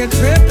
a trip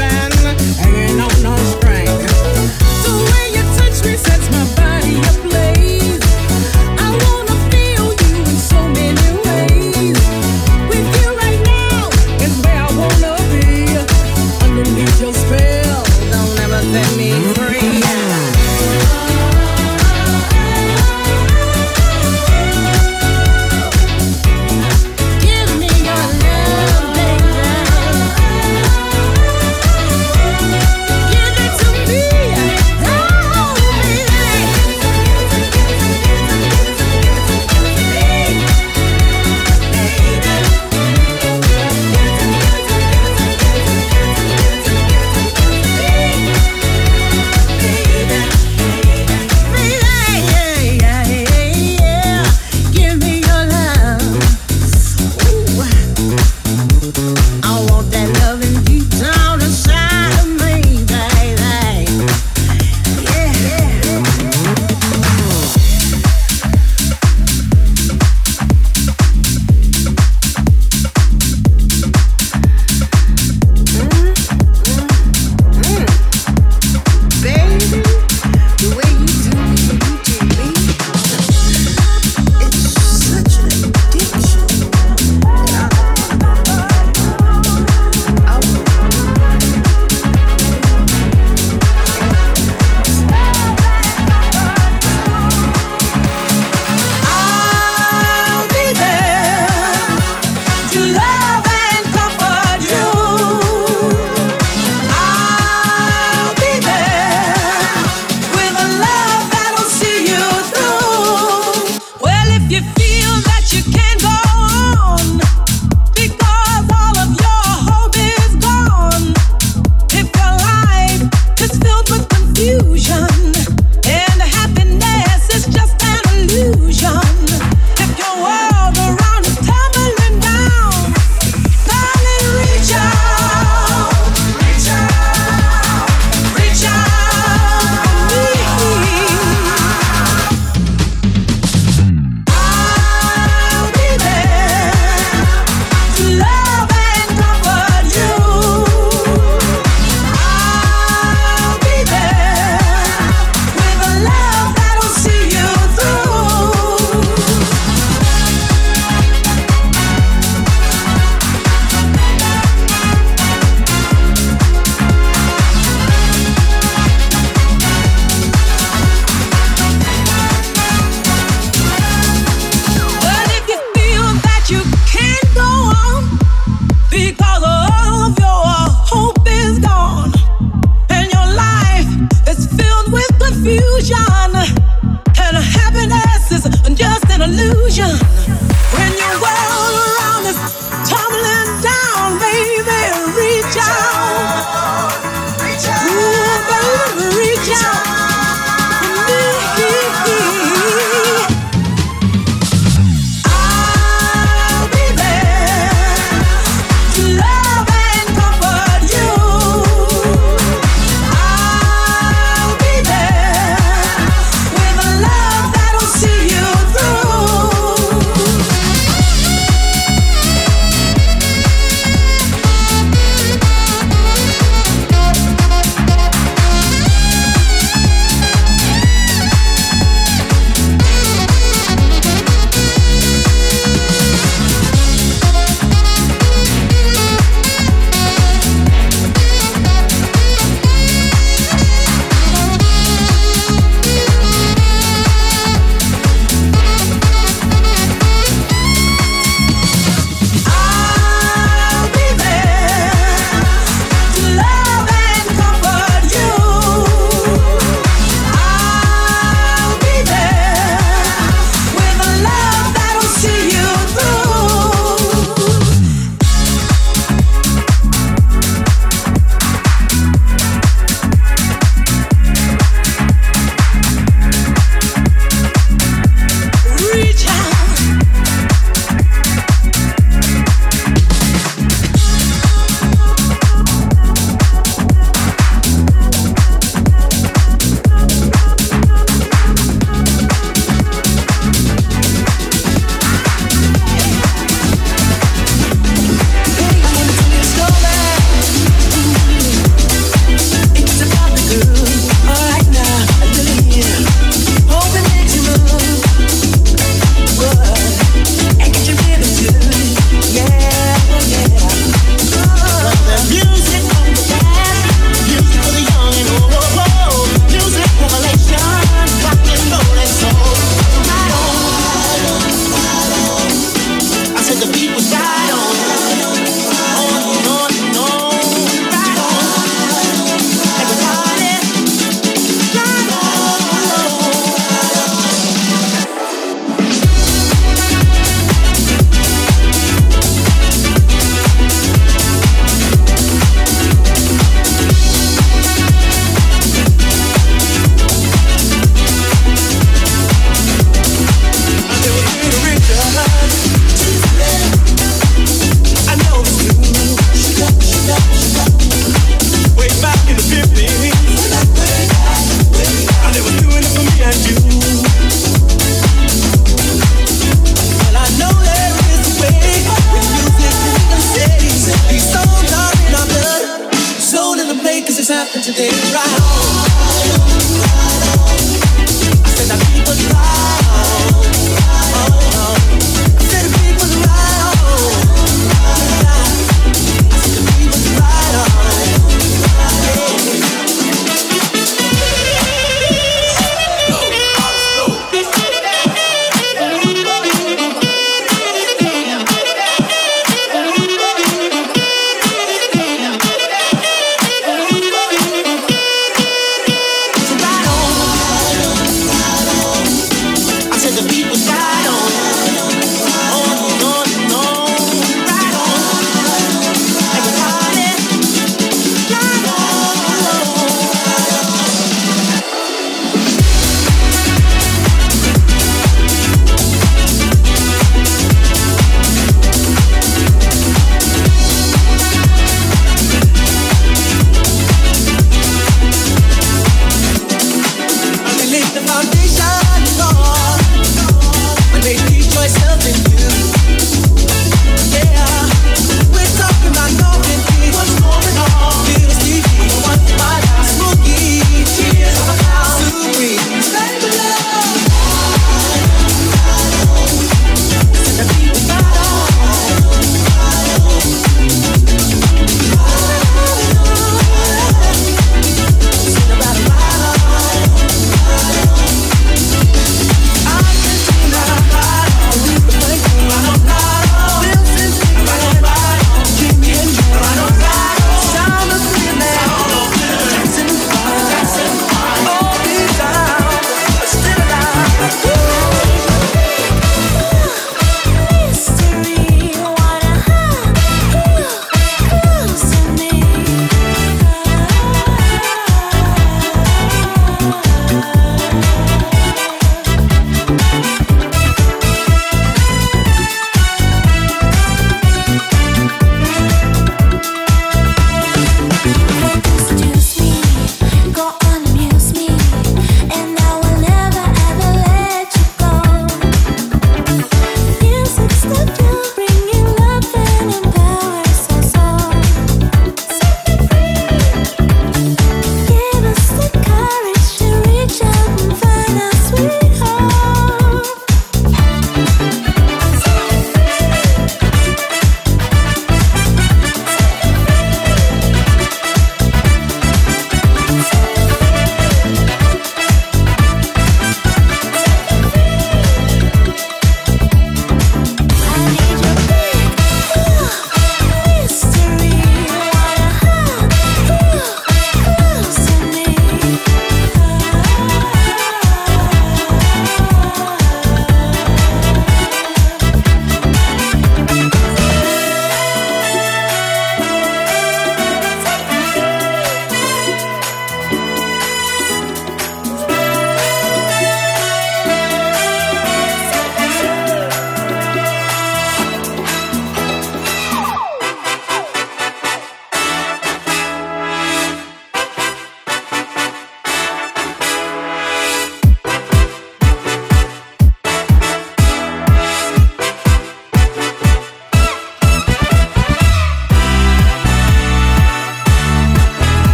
love.